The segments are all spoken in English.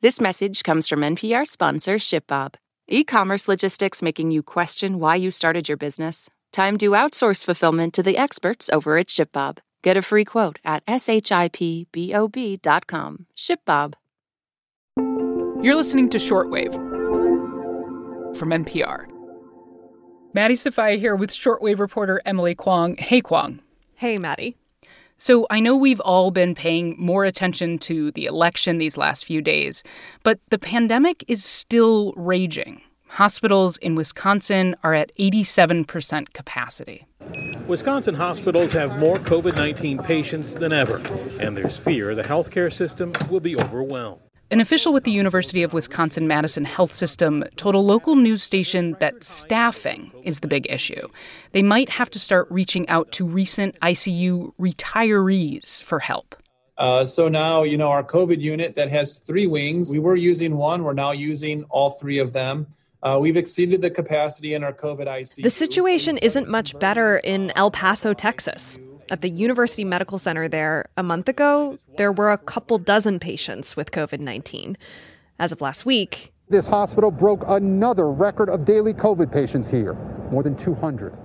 This message comes from NPR sponsor ShipBob. E commerce logistics making you question why you started your business? Time to outsource fulfillment to the experts over at ShipBob. Get a free quote at shipbob.com. ShipBob. You're listening to Short Wave from NPR. Maddie Sofia here with Short Wave reporter Emily Kwong. Hey, Kwong. Hey, Maddie. So I know we've all been paying more attention to the election these last few days, but the pandemic is still raging. Hospitals in Wisconsin are at 87% capacity. Wisconsin hospitals have more COVID 19 patients than ever, and there's fear the healthcare system will be overwhelmed. An official with the University of Wisconsin Madison Health System told a local news station that staffing is the big issue. They might have to start reaching out to recent ICU retirees for help. Uh, so now, you know, our COVID unit that has three wings, we were using one, we're now using all three of them. Uh, we've exceeded the capacity in our COVID ICU. The situation isn't much better in El Paso, Texas. At the University Medical Center there, a month ago, there were a couple dozen patients with COVID 19. As of last week, this hospital broke another record of daily COVID patients here more than 200.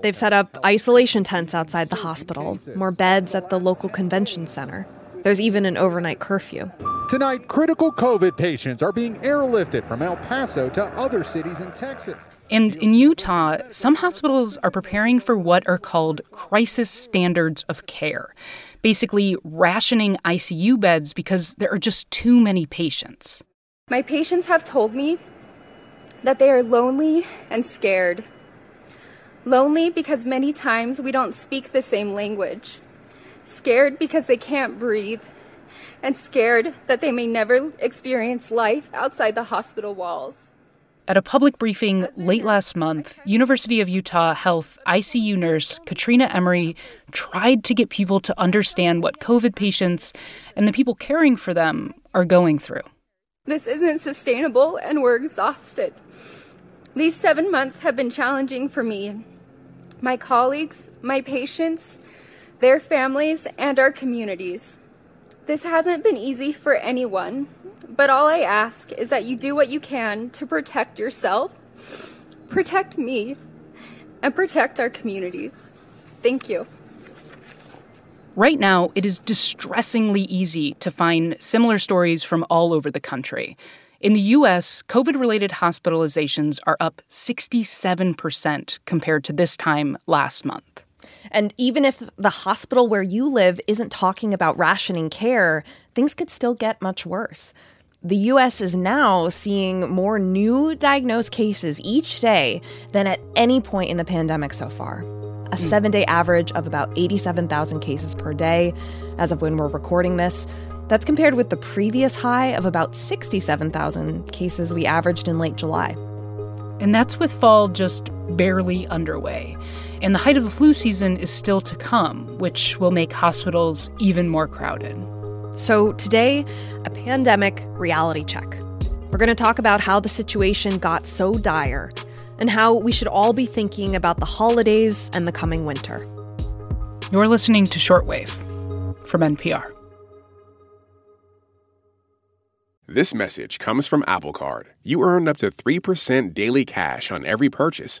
They've set up isolation tents outside the hospital, more beds at the local convention center. There's even an overnight curfew. Tonight, critical COVID patients are being airlifted from El Paso to other cities in Texas. And in Utah, some hospitals are preparing for what are called crisis standards of care, basically rationing ICU beds because there are just too many patients. My patients have told me that they are lonely and scared. Lonely because many times we don't speak the same language. Scared because they can't breathe. And scared that they may never experience life outside the hospital walls. At a public briefing late last month, University of Utah Health ICU nurse Katrina Emery tried to get people to understand what COVID patients and the people caring for them are going through. This isn't sustainable and we're exhausted. These seven months have been challenging for me, my colleagues, my patients, their families, and our communities. This hasn't been easy for anyone, but all I ask is that you do what you can to protect yourself, protect me, and protect our communities. Thank you. Right now, it is distressingly easy to find similar stories from all over the country. In the U.S., COVID related hospitalizations are up 67% compared to this time last month. And even if the hospital where you live isn't talking about rationing care, things could still get much worse. The US is now seeing more new diagnosed cases each day than at any point in the pandemic so far. A hmm. seven day average of about 87,000 cases per day as of when we're recording this. That's compared with the previous high of about 67,000 cases we averaged in late July. And that's with fall just barely underway. And the height of the flu season is still to come, which will make hospitals even more crowded. So, today, a pandemic reality check. We're going to talk about how the situation got so dire and how we should all be thinking about the holidays and the coming winter. You're listening to Short Wave from NPR. This message comes from Apple Card. You earn up to 3% daily cash on every purchase.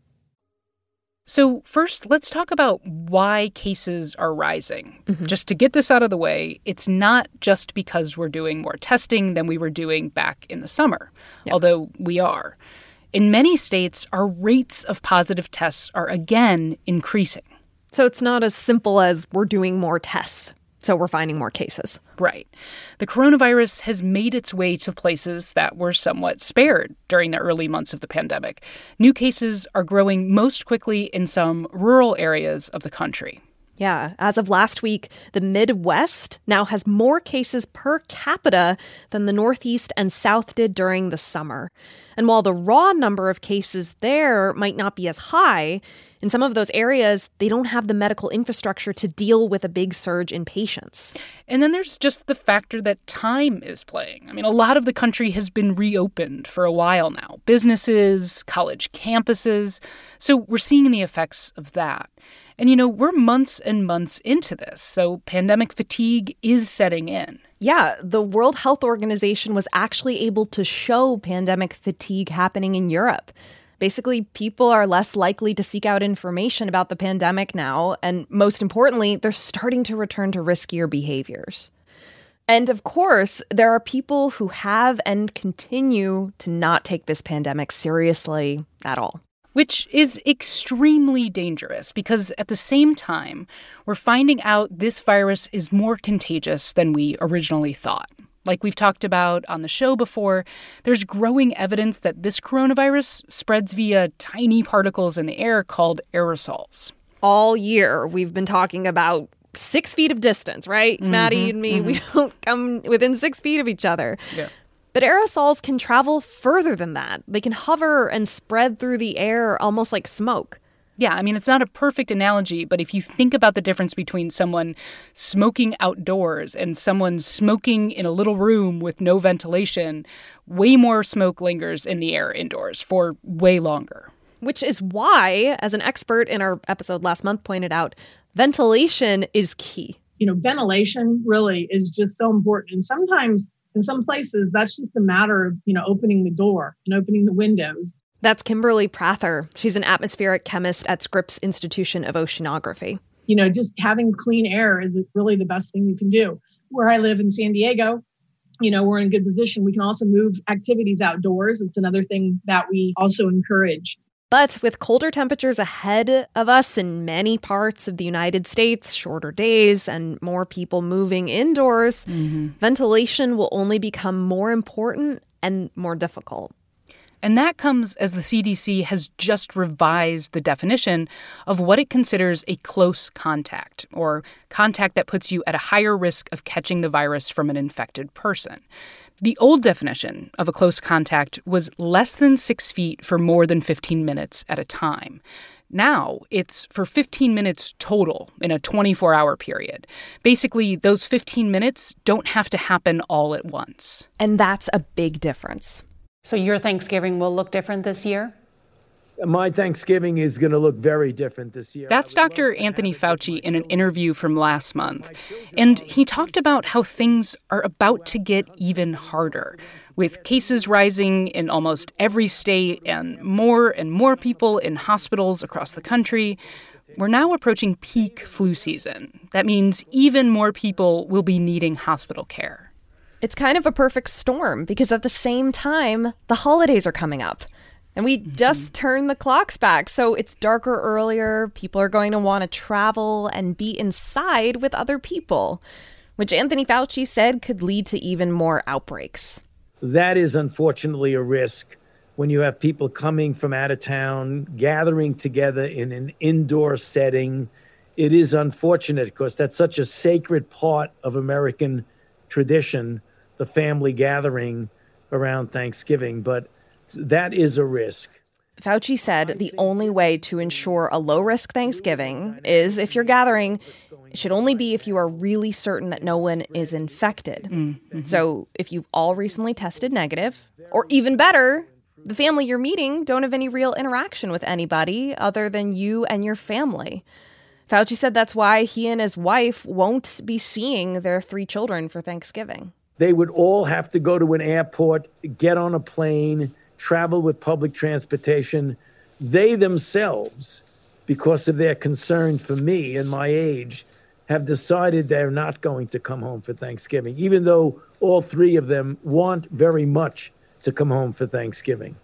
So, first, let's talk about why cases are rising. Mm-hmm. Just to get this out of the way, it's not just because we're doing more testing than we were doing back in the summer, yep. although we are. In many states, our rates of positive tests are again increasing. So, it's not as simple as we're doing more tests. So we're finding more cases. Right. The coronavirus has made its way to places that were somewhat spared during the early months of the pandemic. New cases are growing most quickly in some rural areas of the country. Yeah, as of last week, the Midwest now has more cases per capita than the Northeast and South did during the summer. And while the raw number of cases there might not be as high, In some of those areas, they don't have the medical infrastructure to deal with a big surge in patients. And then there's just the factor that time is playing. I mean, a lot of the country has been reopened for a while now businesses, college campuses. So we're seeing the effects of that. And you know, we're months and months into this, so pandemic fatigue is setting in. Yeah, the World Health Organization was actually able to show pandemic fatigue happening in Europe. Basically, people are less likely to seek out information about the pandemic now, and most importantly, they're starting to return to riskier behaviors. And of course, there are people who have and continue to not take this pandemic seriously at all which is extremely dangerous because at the same time, we're finding out this virus is more contagious than we originally thought. Like we've talked about on the show before, there's growing evidence that this coronavirus spreads via tiny particles in the air called aerosols. All year, we've been talking about six feet of distance, right? Mm-hmm, Maddie and me, mm-hmm. we don't come within six feet of each other. Yeah. But aerosols can travel further than that. They can hover and spread through the air almost like smoke. Yeah, I mean, it's not a perfect analogy, but if you think about the difference between someone smoking outdoors and someone smoking in a little room with no ventilation, way more smoke lingers in the air indoors for way longer. Which is why, as an expert in our episode last month pointed out, ventilation is key. You know, ventilation really is just so important. And sometimes in some places, that's just a matter of, you know, opening the door and opening the windows that's Kimberly Prather. She's an atmospheric chemist at Scripps Institution of Oceanography. You know, just having clean air is really the best thing you can do. Where I live in San Diego, you know, we're in a good position. We can also move activities outdoors. It's another thing that we also encourage. But with colder temperatures ahead of us in many parts of the United States, shorter days, and more people moving indoors, mm-hmm. ventilation will only become more important and more difficult. And that comes as the CDC has just revised the definition of what it considers a close contact, or contact that puts you at a higher risk of catching the virus from an infected person. The old definition of a close contact was less than six feet for more than 15 minutes at a time. Now it's for 15 minutes total in a 24 hour period. Basically, those 15 minutes don't have to happen all at once. And that's a big difference. So your Thanksgiving will look different this year? My Thanksgiving is going to look very different this year. That's Dr. Anthony Fauci in an interview from last month. And he talked about how things are about to get even harder, with cases rising in almost every state and more and more people in hospitals across the country. We're now approaching peak flu season. That means even more people will be needing hospital care. It's kind of a perfect storm because at the same time, the holidays are coming up. And we mm-hmm. just turned the clocks back. So it's darker earlier. People are going to want to travel and be inside with other people, which Anthony Fauci said could lead to even more outbreaks. That is unfortunately a risk when you have people coming from out of town, gathering together in an indoor setting. It is unfortunate because that's such a sacred part of American tradition the family gathering around Thanksgiving, but that is a risk. Fauci said the only way to ensure a low risk Thanksgiving is if you're gathering, it should only be if you are really certain that no one is infected. Mm-hmm. So if you've all recently tested negative, or even better, the family you're meeting don't have any real interaction with anybody other than you and your family. Fauci said that's why he and his wife won't be seeing their three children for Thanksgiving they would all have to go to an airport, get on a plane, travel with public transportation. They themselves, because of their concern for me and my age, have decided they're not going to come home for Thanksgiving, even though all three of them want very much to come home for Thanksgiving.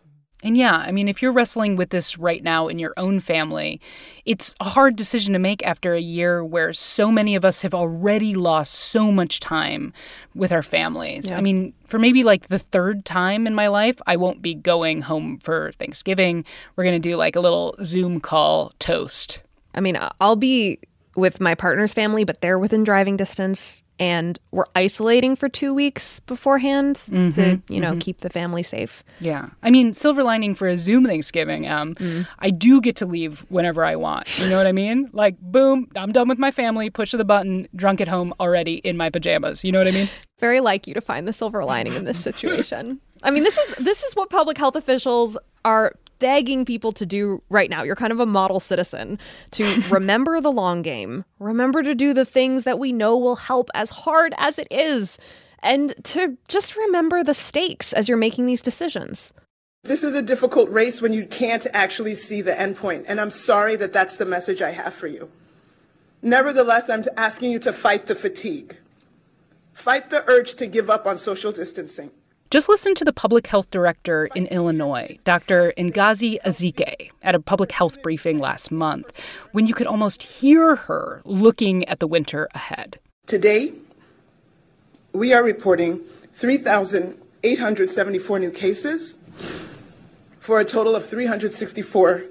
And yeah, I mean, if you're wrestling with this right now in your own family, it's a hard decision to make after a year where so many of us have already lost so much time with our families. Yeah. I mean, for maybe like the third time in my life, I won't be going home for Thanksgiving. We're going to do like a little Zoom call toast. I mean, I'll be with my partner's family, but they're within driving distance. And we're isolating for two weeks beforehand mm-hmm, to, you know, mm-hmm. keep the family safe. Yeah. I mean, silver lining for a Zoom Thanksgiving, um, mm. I do get to leave whenever I want. You know what I mean? Like, boom, I'm done with my family, push the button, drunk at home already in my pajamas. You know what I mean? Very like you to find the silver lining in this situation. I mean, this is this is what public health officials are begging people to do right now. You're kind of a model citizen to remember the long game, remember to do the things that we know will help as hard as it is, and to just remember the stakes as you're making these decisions. This is a difficult race when you can't actually see the endpoint, and I'm sorry that that's the message I have for you. Nevertheless, I'm asking you to fight the fatigue. Fight the urge to give up on social distancing. Just listen to the public health director in Illinois, Dr. Ngozi Ezike, at a public health briefing last month, when you could almost hear her looking at the winter ahead. Today, we are reporting 3,874 new cases for a total of 364,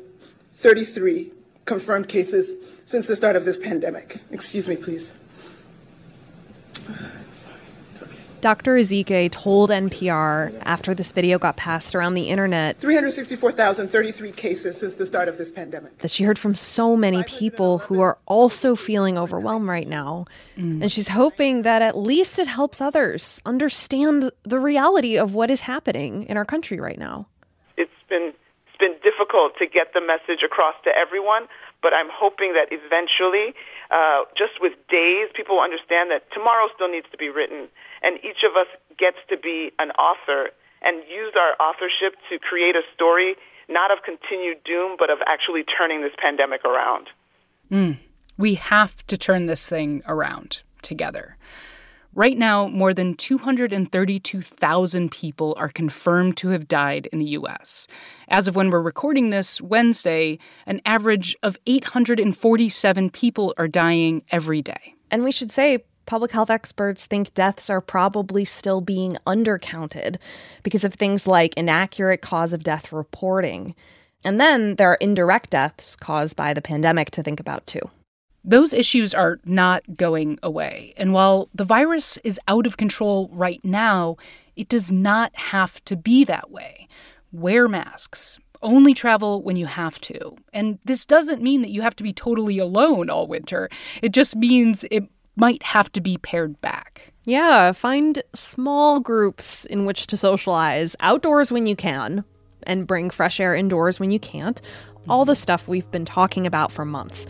33 confirmed cases since the start of this pandemic. Excuse me, please. Dr. Ezike told NPR after this video got passed around the internet 364,033 cases since the start of this pandemic. That she heard from so many people who are also feeling overwhelmed right now. Mm. And she's hoping that at least it helps others understand the reality of what is happening in our country right now. It's been it's been difficult to get the message across to everyone, but I'm hoping that eventually, uh, just with days, people will understand that tomorrow still needs to be written and each of us gets to be an author and use our authorship to create a story not of continued doom, but of actually turning this pandemic around. Mm. We have to turn this thing around together. Right now, more than 232,000 people are confirmed to have died in the U.S. As of when we're recording this, Wednesday, an average of 847 people are dying every day. And we should say, public health experts think deaths are probably still being undercounted because of things like inaccurate cause of death reporting. And then there are indirect deaths caused by the pandemic to think about too. Those issues are not going away. And while the virus is out of control right now, it does not have to be that way. Wear masks, only travel when you have to. And this doesn't mean that you have to be totally alone all winter. It just means it might have to be pared back. Yeah, find small groups in which to socialize outdoors when you can and bring fresh air indoors when you can't. All the stuff we've been talking about for months.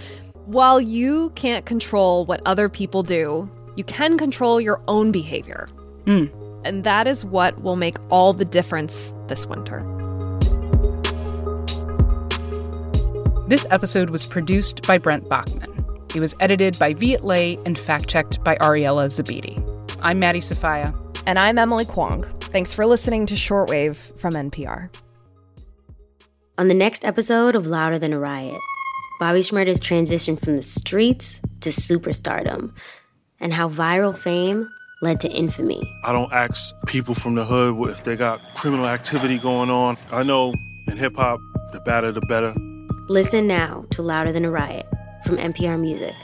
While you can't control what other people do, you can control your own behavior. Mm. And that is what will make all the difference this winter. This episode was produced by Brent Baughman. It was edited by Viet Le and fact checked by Ariela Zebede. I'm Maddie Sofia. And I'm Emily Kwong. Thanks for listening to Short Wave from NPR. On the next episode of Louder Than a Riot, Bobby Shmurda's transition from the streets to superstardom and how viral fame led to infamy. I don't ask people from the hood if they got criminal activity going on. I know in hip hop, the badder the better. Listen now to Louder Than a Riot from NPR Music.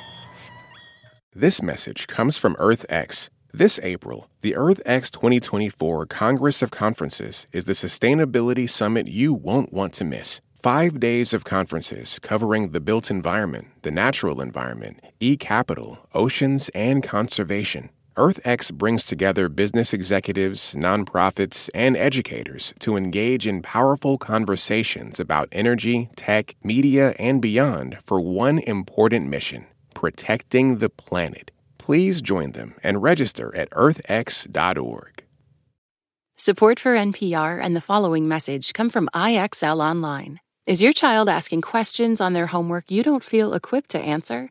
This message comes from EarthX. This April, the EarthX 2024 Congress of Conferences is the sustainability summit you won't want to miss. Five days of conferences covering the built environment, the natural environment, e capital, oceans, and conservation. EarthX brings together business executives, nonprofits, and educators to engage in powerful conversations about energy, tech, media, and beyond for one important mission protecting the planet. Please join them and register at earthx.org. Support for NPR and the following message come from IXL Online. Is your child asking questions on their homework you don't feel equipped to answer?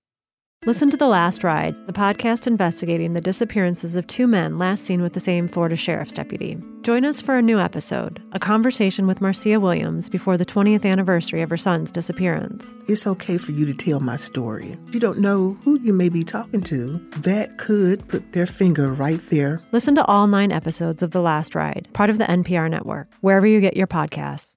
Listen to The Last Ride, the podcast investigating the disappearances of two men last seen with the same Florida sheriff's deputy. Join us for a new episode, a conversation with Marcia Williams before the 20th anniversary of her son's disappearance. It's okay for you to tell my story. You don't know who you may be talking to. That could put their finger right there. Listen to all nine episodes of The Last Ride, part of the NPR network, wherever you get your podcasts.